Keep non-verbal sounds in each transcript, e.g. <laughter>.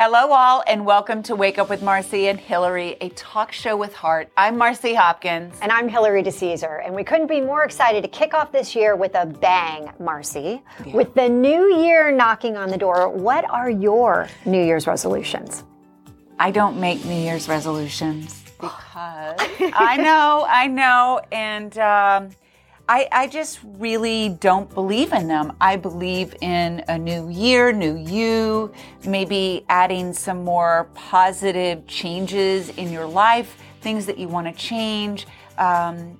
Hello, all, and welcome to Wake Up with Marcy and Hillary, a talk show with heart. I'm Marcy Hopkins. And I'm Hillary DeCesar. And we couldn't be more excited to kick off this year with a bang, Marcy. Yeah. With the new year knocking on the door, what are your New Year's resolutions? I don't make New Year's resolutions because <laughs> I know, I know. And, um, I, I just really don't believe in them. I believe in a new year, new you, maybe adding some more positive changes in your life, things that you want to change. Um,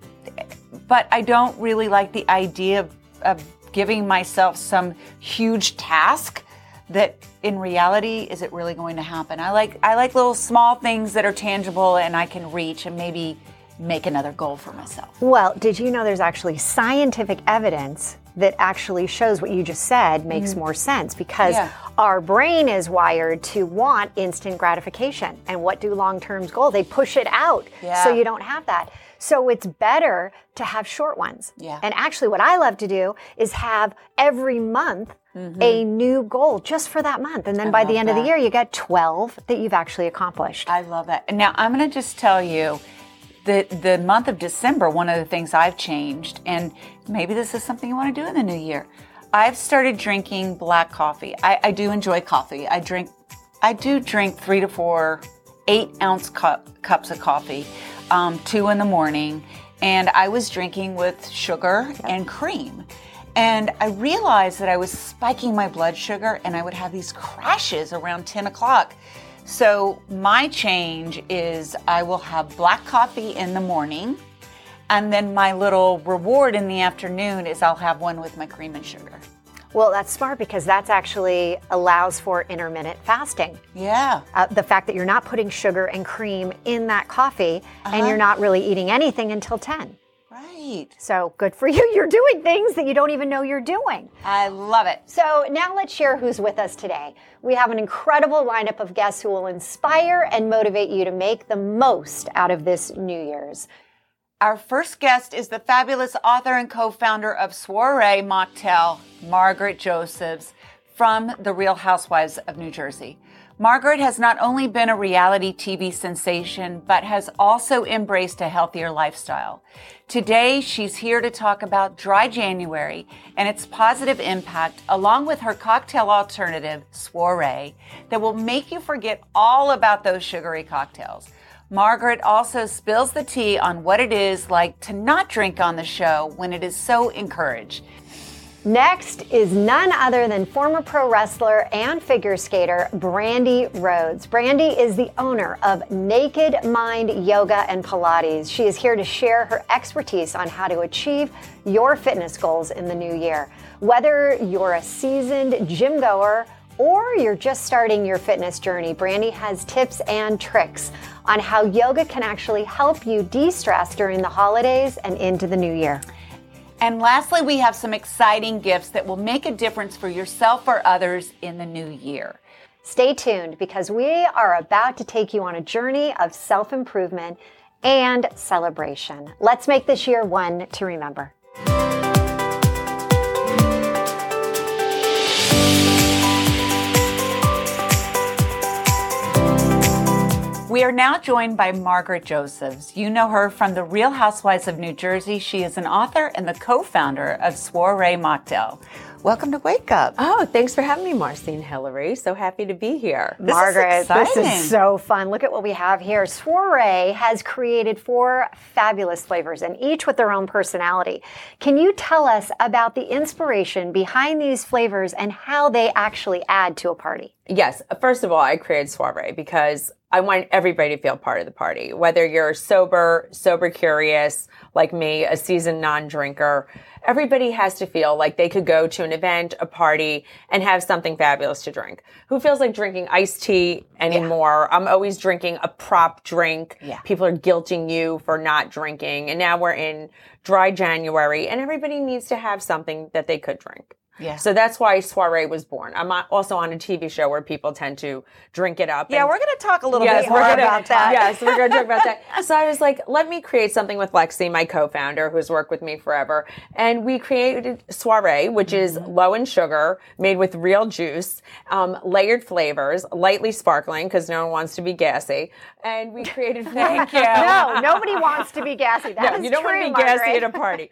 but I don't really like the idea of, of giving myself some huge task that in reality is it really going to happen i like i like little small things that are tangible and i can reach and maybe make another goal for myself. Well, did you know there's actually scientific evidence that actually shows what you just said makes mm more sense because yeah. our brain is wired to want instant gratification. And what do long term goals? They push it out yeah. so you don't have that. So it's better to have short ones. Yeah. And actually, what I love to do is have every month mm-hmm. a new goal just for that month. And then I by the end that. of the year, you get 12 that you've actually accomplished. I love that. Now, I'm going to just tell you the the month of December, one of the things I've changed, and maybe this is something you want to do in the new year. I've started drinking black coffee. I, I do enjoy coffee. I drink, I do drink three to four, eight ounce cup, cups of coffee, um, two in the morning, and I was drinking with sugar and cream. And I realized that I was spiking my blood sugar and I would have these crashes around 10 o'clock. So my change is I will have black coffee in the morning. And then my little reward in the afternoon is I'll have one with my cream and sugar. Well, that's smart because that's actually allows for intermittent fasting. Yeah. Uh, the fact that you're not putting sugar and cream in that coffee uh-huh. and you're not really eating anything until 10. Right. So good for you. <laughs> You're doing things that you don't even know you're doing. I love it. So now let's share who's with us today. We have an incredible lineup of guests who will inspire and motivate you to make the most out of this New Year's. Our first guest is the fabulous author and co-founder of Soiree Mocktail, Margaret Josephs from The Real Housewives of New Jersey. Margaret has not only been a reality TV sensation, but has also embraced a healthier lifestyle. Today, she's here to talk about Dry January and its positive impact, along with her cocktail alternative, Soiree, that will make you forget all about those sugary cocktails. Margaret also spills the tea on what it is like to not drink on the show when it is so encouraged. Next is none other than former pro wrestler and figure skater Brandi Rhodes. Brandi is the owner of Naked Mind Yoga and Pilates. She is here to share her expertise on how to achieve your fitness goals in the new year. Whether you're a seasoned gym goer or you're just starting your fitness journey, Brandi has tips and tricks on how yoga can actually help you de stress during the holidays and into the new year. And lastly, we have some exciting gifts that will make a difference for yourself or others in the new year. Stay tuned because we are about to take you on a journey of self improvement and celebration. Let's make this year one to remember. We are now joined by Margaret Josephs. You know her from The Real Housewives of New Jersey. She is an author and the co founder of Soiree Mocktail. Welcome to Wake Up. Oh, thanks for having me, Marcy and Hillary. So happy to be here. This Margaret, is this is so fun. Look at what we have here. Soiree has created four fabulous flavors, and each with their own personality. Can you tell us about the inspiration behind these flavors and how they actually add to a party? Yes. First of all, I created Soiree because I want everybody to feel part of the party, whether you're sober, sober curious, like me, a seasoned non-drinker. Everybody has to feel like they could go to an event, a party, and have something fabulous to drink. Who feels like drinking iced tea anymore? Yeah. I'm always drinking a prop drink. Yeah. People are guilting you for not drinking. And now we're in dry January and everybody needs to have something that they could drink. Yeah. So that's why soiree was born. I'm also on a TV show where people tend to drink it up. Yeah, we're going to talk a little Yes, bit more gonna, about that. Yes, we're going to talk about that. <laughs> So I was like, let me create something with Lexi, my co-founder, who's worked with me forever, and we created soiree, which is Mm-hmm. low in sugar, made with real juice, um, layered flavors, lightly sparkling because no one wants to be gassy, and we created. <laughs> Thank you. <laughs> No, nobody wants to be gassy. That No, is you don't true, want to be gassy at a party.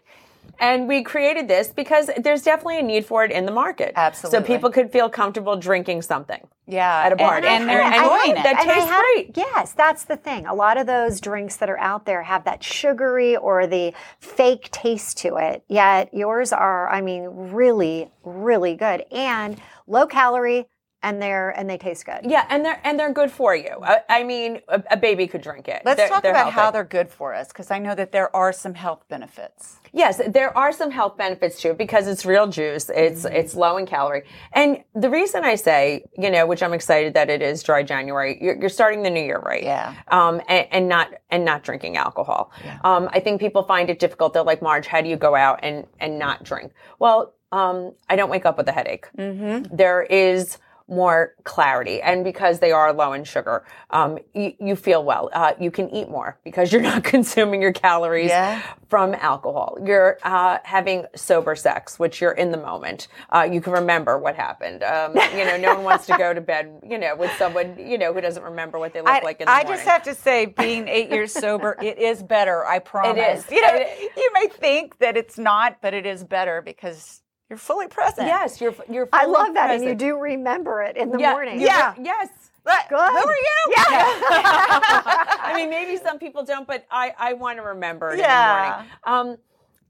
And we created this because there's definitely a need for it in the market. Absolutely. So people could feel comfortable drinking something. Yeah, At a party. and, and they're And I enjoying it. that And I tastes have- great. Yes, that's the thing. A lot of those drinks that are out there have that sugary or the fake taste to it. Yet yours are, I mean, really, really good and low calorie, and they're and they taste good. Yeah, and they're and they're good for you. I, I mean, a, a baby could drink it. Let's They're- talk they're about how they're good for us because I know that there are some health benefits. Yes, there are some health benefits too because it's real juice. It's Mm-hmm. it's low in calorie. And the reason I say, you know, which I'm excited that it is dry January, you're, you're starting the new year right. Yeah. Um, and, and not and not drinking alcohol. Um, I think people find it difficult. They're like, Marge, how do you go out and and not drink? Well, um, I don't wake up with a headache. Mm-hmm. There is more clarity and because they are low in sugar um, you, you feel well uh, you can eat more because you're <laughs> not consuming your calories Yeah. from alcohol. You're uh, having sober sex, which you're in the moment. Uh, you can remember what happened. Um, you know, no one wants to go to bed, you know, with someone, you know, who doesn't remember what they look I, like in the I morning. just have to say, being eight years sober, it is better. I <laughs> promise. is. You know, It you may think that it's not, but it is better because you're fully present. yes, you're you're. I love that, and you do remember it in the Yeah, morning. Yeah. Yes. But Good. Who are you? Yeah. <laughs> I mean, maybe some people don't, but I, I want to remember it Yeah. in the morning. Um,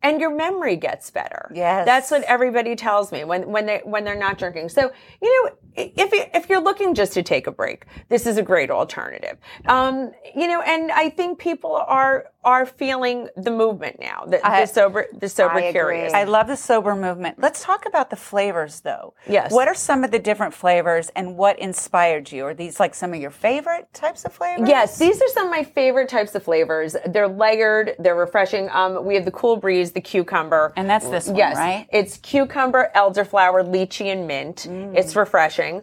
and your memory gets better. Yes. that's what everybody tells me when when they when they're not drinking. So you know, if you, if you're looking just to take a break, this is a great alternative. Um, you know, and I think people are are feeling the movement now. The, I- the sober the sober I agree. curious. I love the sober movement. Let's talk about the flavors, though. Yes. What are some of the different flavors, and what inspired you? Are these like some of your favorite types of flavors? Yes, these are some of my favorite types of flavors. They're layered, they're refreshing. Um, we have the cool breeze, the cucumber. And that's this one, yes, right? It's cucumber, elderflower, lychee, and mint. Mm. It's refreshing.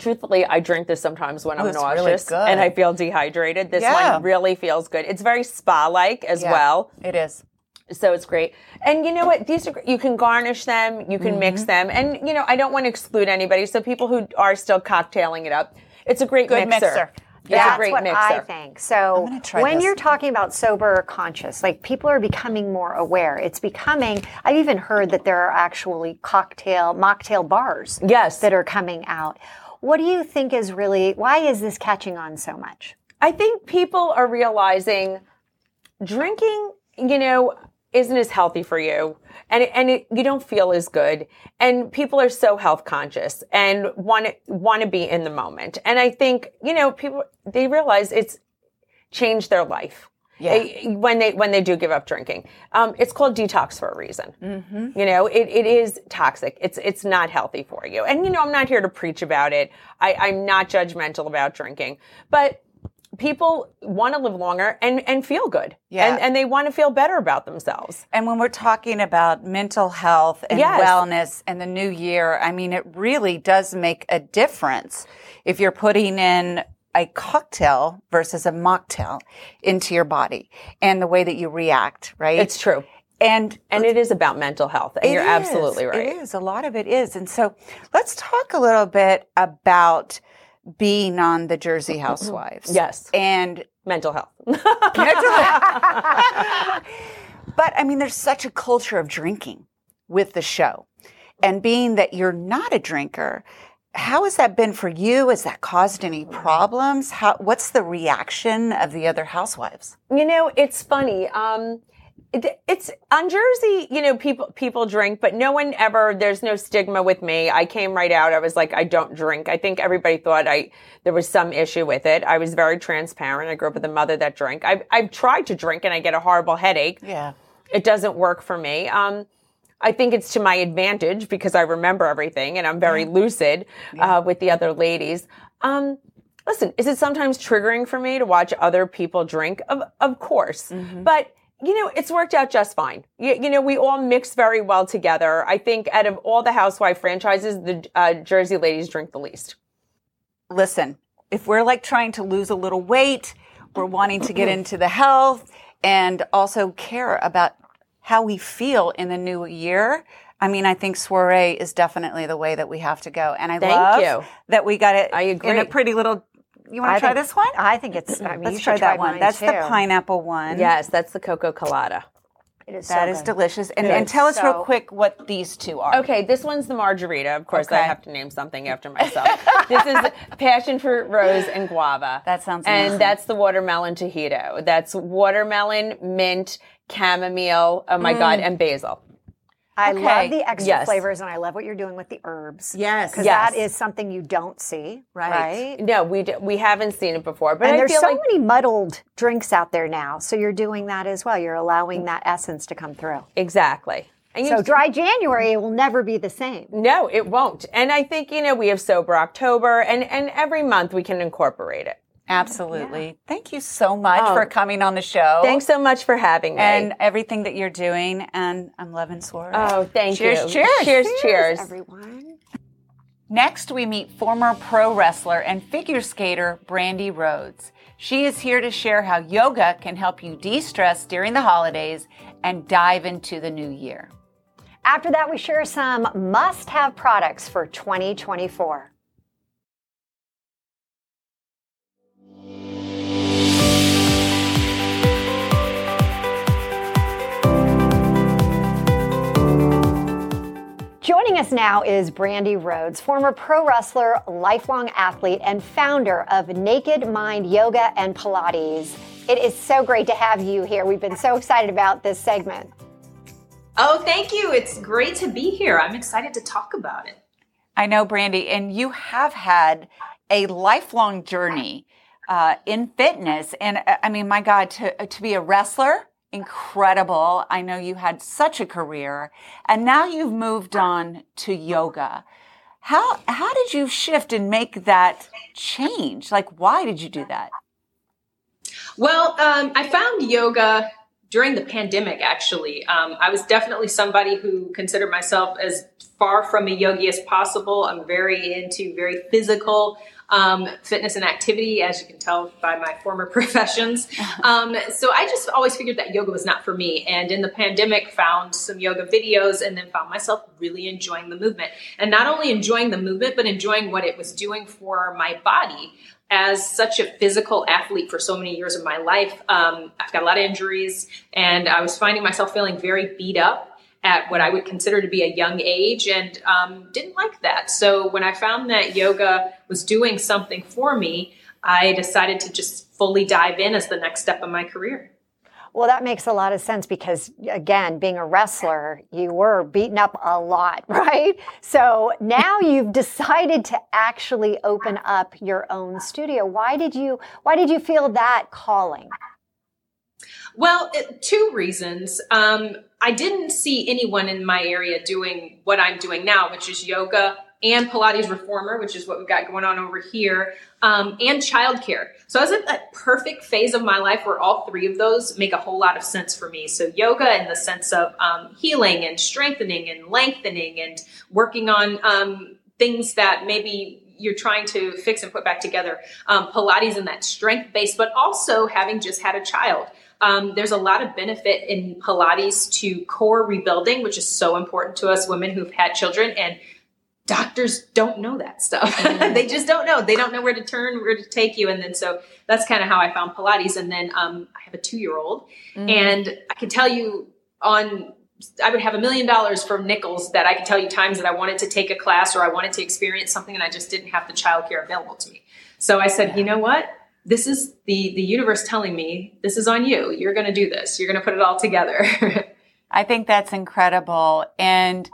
Truthfully, I drink this sometimes when I'm it's really nauseous and I feel dehydrated. This Yeah. one really feels good. It's very spa-like as Yeah, well. It is. So it's great. And you know what? These are, you can garnish them, you can Mm-hmm. mix them. And, you know, I don't want to exclude anybody. So people who are still cocktailing it up, it's a great Good mixer. mixer. It's That's a great what mixer. I think. So when this. you're talking about sober conscious, like people are becoming more aware. It's becoming. I've even heard that there are actually cocktail mocktail bars. Yes. that are coming out. What do you think is really? Why is this catching on so much? I think people are realizing drinking, you know, isn't as healthy for you and and it, you don't feel as good and people are so health conscious and want to want to be in the moment and i think you know people they realize it's changed their life Yeah. eh, when they when they do give up drinking. Um, it's called detox for a reason. You know it, it is toxic. It's it's not healthy for you. And you know i'm not here to preach about it. I, i'm not judgmental about drinking. But people want to live longer and and feel good. Yeah. and and they want to feel better about themselves. And when we're talking about mental health and Yes. wellness and the new year, I mean, it really does make a difference if you're putting in a cocktail versus a mocktail into your body and the way that you react, right? it's true and and it is about mental health and you're is. absolutely right It is. A lot of it is. And so let's talk a little bit about being on the Jersey mm-hmm. Housewives. Yes. And mental health <laughs> <laughs> but I mean, there's such a culture of drinking with the show. And being that you're not a drinker, how has that been for you? Has that caused any problems? How, what's the reaction of the other housewives? You know, it's funny. Um, it, it's on Jersey. You know, people people drink, but no one ever. There's no stigma with me. I came right out. I was like, I don't drink. I think everybody thought I there was some issue with it. I was very transparent. I grew up with a mother that drank. I've I've tried to drink and I get a horrible headache. Yeah. It doesn't work for me. Um, I think it's to my advantage because I remember everything and I'm very lucid uh, with the other ladies. Um, listen, is it sometimes triggering for me to watch other people drink? Of of course, but you know, it's worked out just fine. You, you, know, we all mix very well together. I think out of all the housewife franchises, the uh, Jersey ladies drink the least. Listen, if we're like trying to lose a little weight, we're wanting to get <clears throat> into the health and also care about how we feel in the new year. I mean, I think soiree is definitely the way that we have to go. And I Thank love you. that we got it I agree. in a pretty little. You want to try think- this one? I think it's. I mean, Let's you try should that one. mine, That's the pineapple one. Yes, that's the cocoa Colada. It is That so is good. delicious. And, It and is tell us real quick what these two are. Okay, this one's the margarita. Of course, I have to name something after myself. this is passion fruit, rose, and guava. That sounds And amazing. that's the watermelon tajito. That's watermelon, mint, chamomile. Oh my god, mm. and basil. I Okay. love the extra Yes. flavors, and I love what you're doing with the herbs. Yes. because Yes. that is something you don't see, Right. right? No, we d- we haven't seen it before, but and I there's so like many muddled drinks out there now, so you're doing that as well. You're allowing that essence to come through. exactly. And you So dry January will never be the same. No, it won't. And I think you know we have sober October, and and every month we can incorporate it. Absolutely. Thank you so much Oh. for coming on the show. Thanks so much for having me. And everything that you're doing. And I'm loving soiree. oh, thank Cheers, you. cheers. cheers, cheers. everyone. Next, we meet former pro wrestler and figure skater Brandi Rhodes. She is here to share how yoga can help you de stress during the holidays and dive into the new year. After that, we share some must have products for 2024. Joining us now is Brandi Rhodes, former pro wrestler, lifelong athlete, and founder of Naked Mind Yoga and Pilates. It is so great to have you here. We've been so excited about this segment. Oh, thank you. It's great to be here. I'm excited to talk about it. I know, Brandi, and you have had a lifelong journey uh, in fitness. And uh, I mean, my God, to, to be a wrestler, incredible. I know you had such a career, and now you've moved on to yoga. How how did you shift and make that change? Like, why did you do that? Well, um, I found yoga during the pandemic, actually. Um, I was definitely somebody who considered myself as far from a yogi as possible. I'm very into very physical um, fitness and activity, as you can tell by my former <laughs> professions. Um, so I just always figured that yoga was not for me. And in the pandemic, found some yoga videos and then found myself really enjoying the movement. And not only enjoying the movement, but enjoying what it was doing for my body as such a physical athlete for so many years of my life, um, I've got a lot of injuries, and I was finding myself feeling very beat up at what I would consider to be a young age, and um, didn't like that. So when I found that yoga was doing something for me, I decided to just fully dive in as the next step of my career. Well, that makes a lot of sense because, again, being a wrestler, you were beaten up a lot, <laughs> right? So now you've decided to actually open up your own studio. Why did you? Why did you feel that calling? Well, two reasons. Um, I didn't see anyone in my area doing what I'm doing now, which is yoga and Pilates Reformer, which is what we've got going on over here, um, and childcare. So I was at that perfect phase of my life where all three of those make a whole lot of sense for me. So yoga in the sense of um, healing and strengthening and lengthening and working on um, things that maybe you're trying to fix and put back together. Um, Pilates in that strength base, but also having just had a child. Um, there's a lot of benefit in Pilates to core rebuilding, which is so important to us women who've had children. And doctors don't know that stuff. <laughs> they just don't know. They don't know where to turn, where to take you. And then so that's kind of how I found Pilates. And then um, I have a two year old, and I can tell you on. I would have a million dollars from nickels that I could tell you times that I wanted to take a class or I wanted to experience something and I just didn't have the childcare available to me. So I said, you know what? This is the the universe telling me this is on you. You're going to do this. You're going to put it all together. <laughs> I think that's incredible. And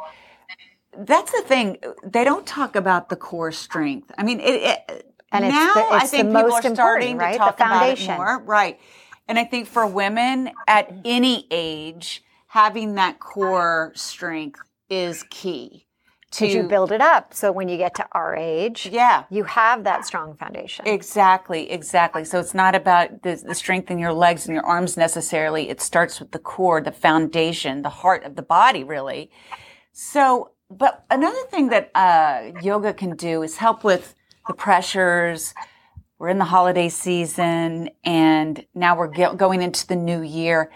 that's the thing. They don't talk about the core strength. I mean, it, it And it's now the- I it's the think people most are starting right? to The talk about it more. Right. And I think for women at any age, having that core strength is key But you to build it up so when you get to our age, yeah you have that strong foundation. Exactly, exactly. So it's not about the, the strength in your legs and your arms necessarily. It starts with the core, the foundation, the heart of the body, really. So, but another thing that uh, yoga can do is help with the pressures. We're in the holiday season and now we're going into the new year.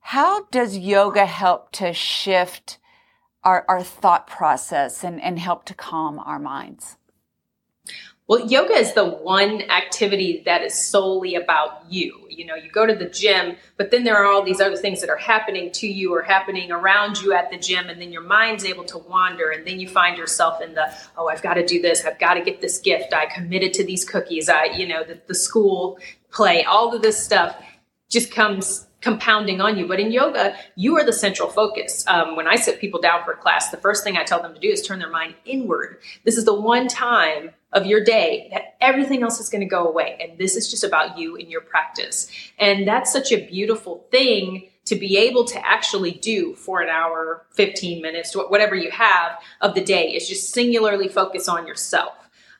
How does yoga help to shift our, our thought process and, and help to calm our minds? Well, yoga is the one activity that is solely about you. You know, you go to the gym, but then there are all these other things that are happening to you or happening around you at the gym, and then your mind's able to wander, and then you find yourself in the, oh, I've got to do this, I've got to get this gift, I committed to these cookies, I, you know, the, the school play, all of this stuff just comes compounding on you. But in yoga, you are the central focus. Um, when I sit people down for class, the first thing I tell them to do is turn their mind inward. This is the one time of your day that everything else is going to go away. And this is just about you and your practice. And that's such a beautiful thing to be able to actually do for an hour, 15 minutes, whatever you have of the day is just singularly focus on yourself.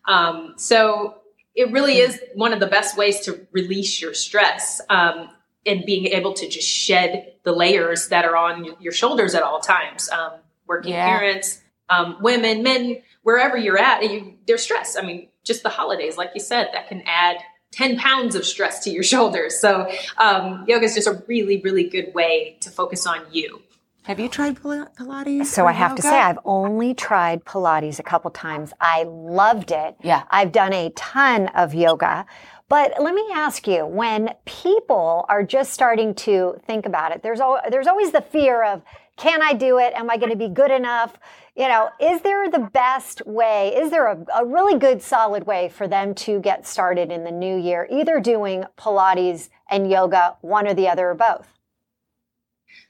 Um, so it really is one of the best ways to release your stress. Um, and being able to just shed the layers that are on your shoulders at all times. Um, working yeah. parents, um, women, men, wherever you're at, you, there's stress. I mean, just the holidays, like you said, that can add 10 pounds of stress to your <laughs> shoulders. So um, yoga is just a really, really good way to focus on you. Have you tried Pilates? So I have yoga? to say, I've only tried Pilates a couple times. I loved it. Yeah. I've done a ton of yoga. But let me ask you, when people are just starting to think about it, there's, al- there's always the fear of, can I do it? Am I going to be good enough? You know, is there the best way? Is there a, a really good, solid way for them to get started in the new year, either doing Pilates and yoga, one or the other, or both?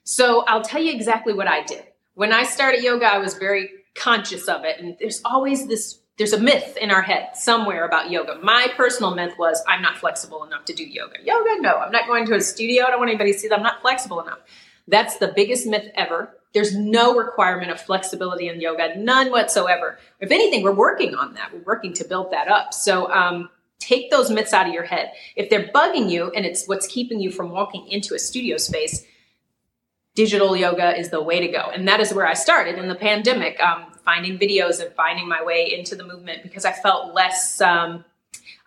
So I'll tell you exactly what I did. When I started yoga, I was very conscious of it. And there's always this there's a myth in our head somewhere about yoga. My personal myth was I'm not flexible enough to do yoga. Yoga, no, I'm not going to a studio. I don't want anybody to see that I'm not flexible enough. That's the biggest myth ever. There's no requirement of flexibility in yoga, none whatsoever. If anything, we're working on that. We're working to build that up. So um, take those myths out of your head. If they're bugging you and it's what's keeping you from walking into a studio space, digital yoga is the way to go. And that is where I started in the pandemic. Um, finding videos and finding my way into the movement because I felt less, um,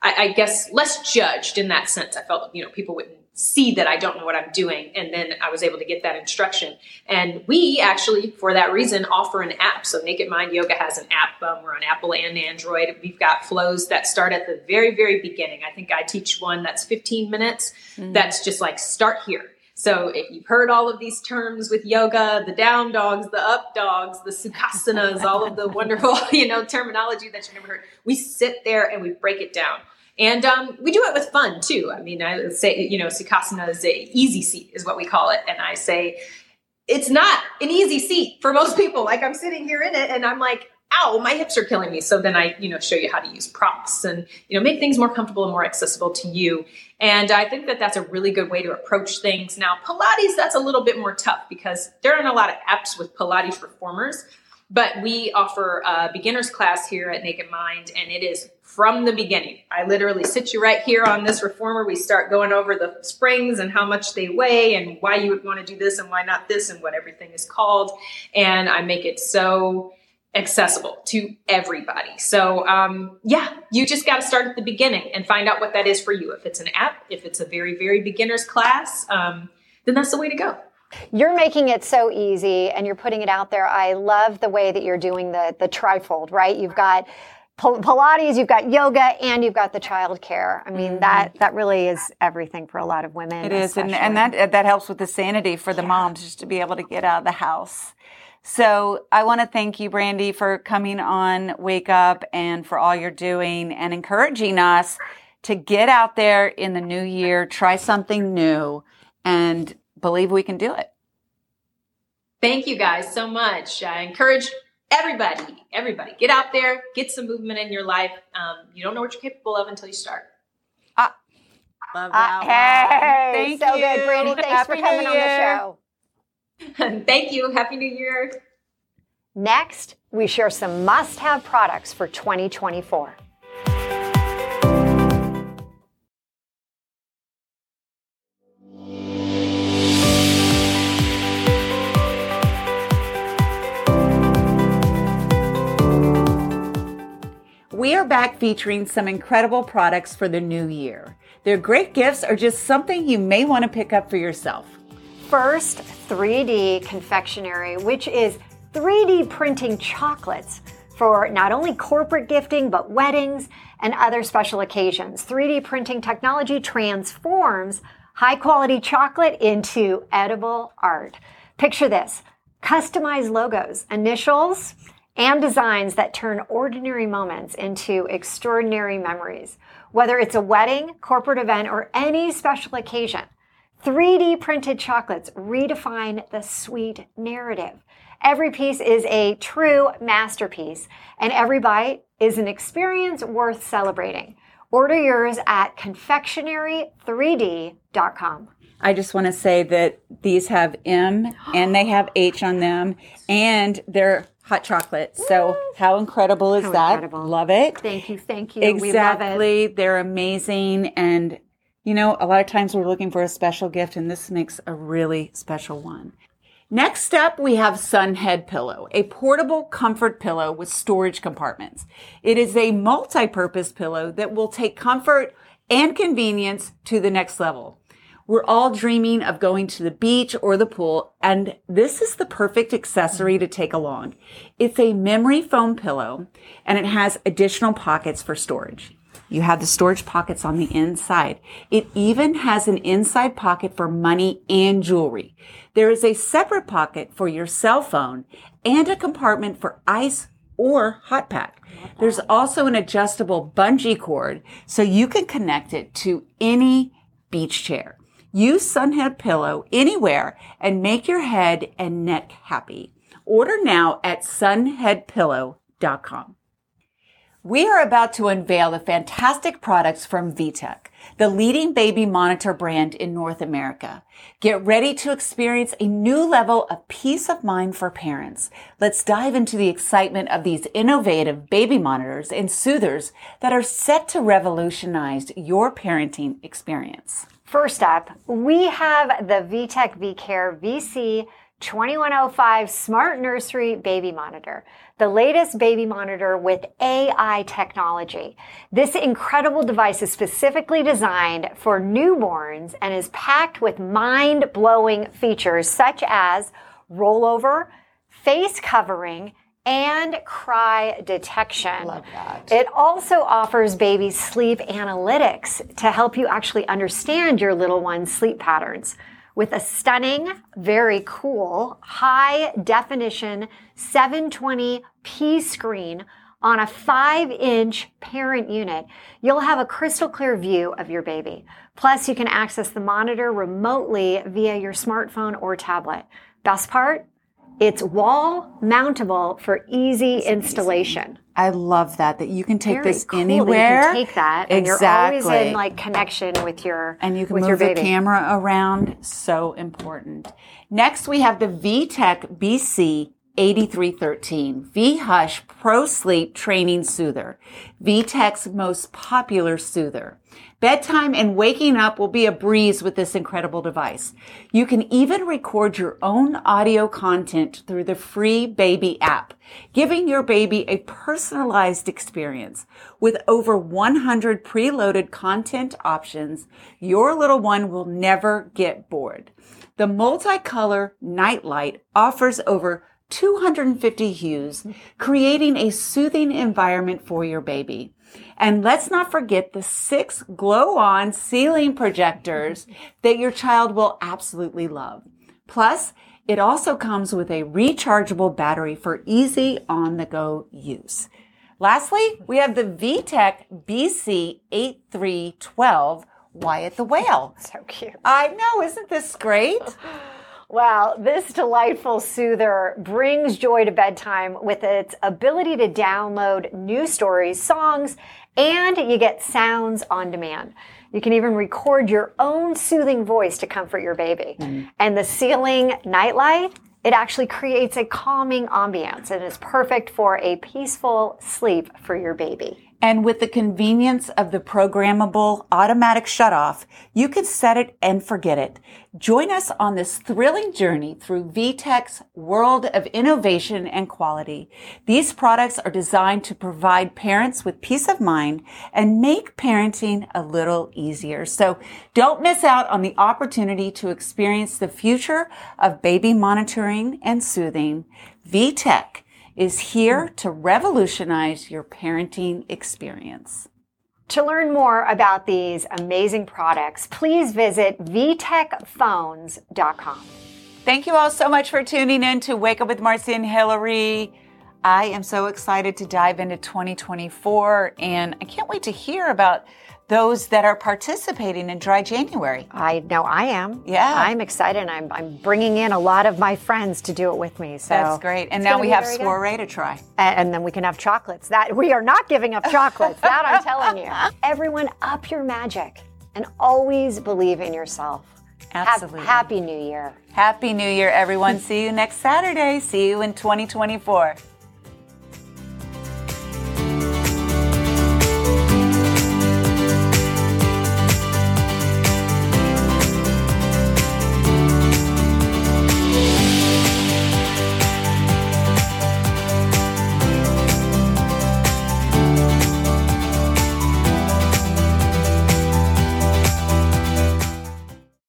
I, I, guess, less judged in that sense. I felt, you know, people wouldn't see that I don't know what I'm doing. And then I was able to get that instruction. And we actually, for that reason, offer an app. So Naked Mind Yoga has an app. Um, we're on Apple and Android. We've got flows that start at the very, very beginning. I think I teach one that's 15 minutes. Mm-hmm. That's just like start here so if you've heard all of these terms with yoga, the down dogs, the up dogs, the sukhasanas, all of the <laughs> wonderful, <laughs> you know, terminology that you never heard, we sit there and we break it down. And um, we do it with fun too. I mean, I say, you know, sukhasana is a easy seat is what we call it. And I say, it's not an easy seat for most people. Like I'm sitting here in it and I'm like, ow, my hips are killing me. So then I, you know, show you how to use props and, you know, make things more comfortable and more accessible to you. And I think that that's a really good way to approach things. Now, Pilates, that's a little bit more tough because there aren't a lot of apps with Pilates reformers, but we offer a beginner's class here at Naked Mind and it is from the beginning. I literally sit you right here on this reformer. We start going over the springs and how much they weigh and why you would want to do this and why not this and what everything is called. And I make it so accessible to everybody. So, um, yeah, you just got to start at the beginning and find out what that is for you. If it's an app, if it's a very, very beginner's class, um, then that's the way to go. You're making it so easy and you're putting it out there. I love the way that you're doing the the trifold, right? You've got Pilates, you've got yoga, and you've got the child care. I mean, mm-hmm. that that really is everything for a lot of women. It is, and, and that that helps with the sanity for the yeah. moms just to be able to get out of the house so I want to thank you, Brandi, for coming on Wake Up and for all you're doing and encouraging us to get out there in the new year, try something new, and believe we can do it. Thank you guys so much. I encourage everybody, everybody, get out there, get some movement in your life. Um, you don't know what you're capable of until you start. Ah, love that. Uh, hey, Thank so you. good, Brandi. Thanks Happy for coming on the show. <laughs> Thank you. Happy New Year. Next, we share some must have products for 2024. We are back featuring some incredible products for the new year. They're great gifts or just something you may want to pick up for yourself. First, 3D confectionery, which is 3D printing chocolates for not only corporate gifting, but weddings and other special occasions. 3D printing technology transforms high quality chocolate into edible art. Picture this customized logos, initials, and designs that turn ordinary moments into extraordinary memories. Whether it's a wedding, corporate event, or any special occasion, 3D printed chocolates redefine the sweet narrative. Every piece is a true masterpiece, and every bite is an experience worth celebrating. Order yours at confectionery3d.com. I just want to say that these have M and they have H on them, and they're hot chocolate. So, how incredible is How that? incredible. Love it. Thank you, thank you. We love it. Exactly. They're amazing. And, you know, a lot of times we're looking for a special gift, and this makes a really special one. Next up, we have Sunhead Pillow, a portable comfort pillow with storage compartments. It is a multi-purpose pillow that will take comfort and convenience to the next level. We're all dreaming of going to the beach or the pool, and this is the perfect accessory to take along. It's a memory foam pillow, and it has additional pockets for storage. You have the storage pockets on the inside. It even has an inside pocket for money and jewelry. There is a separate pocket for your cell phone and a compartment for ice or hot pack. There's also an adjustable bungee cord so you can connect it to any beach chair. Use Sunhead Pillow anywhere and make your head and neck happy. Order now at sunheadpillow.com. We are about to unveil the fantastic products from VTech, the leading baby monitor brand in North America. Get ready to experience a new level of peace of mind for parents. Let's dive into the excitement of these innovative baby monitors and soothers that are set to revolutionize your parenting experience. First up, we have the VTech VCare VC 2105 Smart Nursery Baby Monitor, the latest baby monitor with AI technology. This incredible device is specifically designed for newborns and is packed with mind blowing features such as rollover, face covering, and cry detection. Love that. It also offers baby sleep analytics to help you actually understand your little one's sleep patterns. With a stunning, very cool, high definition 720p screen on a 5 inch parent unit, you'll have a crystal clear view of your baby. Plus, you can access the monitor remotely via your smartphone or tablet. Best part? It's wall mountable for easy installation. I love that that you can take Very this cool that anywhere. You can take that, and exactly. you're always in like connection with your and you can with move your the camera around. So important. Next, we have the VTech BC 8313 V Hush Pro Sleep Training Soother, VTech's most popular soother. Bedtime and waking up will be a breeze with this incredible device. You can even record your own audio content through the free baby app, giving your baby a personalized experience. With over 100 preloaded content options, your little one will never get bored. The multicolor nightlight offers over 250 hues, creating a soothing environment for your baby. And let's not forget the six glow on ceiling projectors <laughs> that your child will absolutely love. Plus, it also comes with a rechargeable battery for easy on the go use. Lastly, we have the VTech BC8312 Wyatt the Whale. So cute. I know, isn't this great? <laughs> Well, this delightful soother brings joy to bedtime with its ability to download new stories, songs, and you get sounds on demand. You can even record your own soothing voice to comfort your baby. Mm. And the ceiling nightlight It actually creates a calming ambiance and is perfect for a peaceful sleep for your baby. And with the convenience of the programmable automatic shutoff, you can set it and forget it. Join us on this thrilling journey through VTech's world of innovation and quality. These products are designed to provide parents with peace of mind and make parenting a little easier. So don't miss out on the opportunity to experience the future of baby monitoring and soothing. VTech is here to revolutionize your parenting experience. To learn more about these amazing products, please visit vtechphones.com. Thank you all so much for tuning in to Wake Up with Marcy and Hillary. I am so excited to dive into 2024 and I can't wait to hear about those that are participating in Dry January. I know I am. Yeah. I'm excited. I'm, I'm bringing in a lot of my friends to do it with me. So That's great. And now we have soiree to try. And, and then we can have chocolates. That we are not giving up chocolates. that I'm telling you. <laughs> Everyone up your magic and always believe in yourself. Absolutely. Have, happy New Year. Happy New Year, everyone. See you next Saturday. See you in 2024.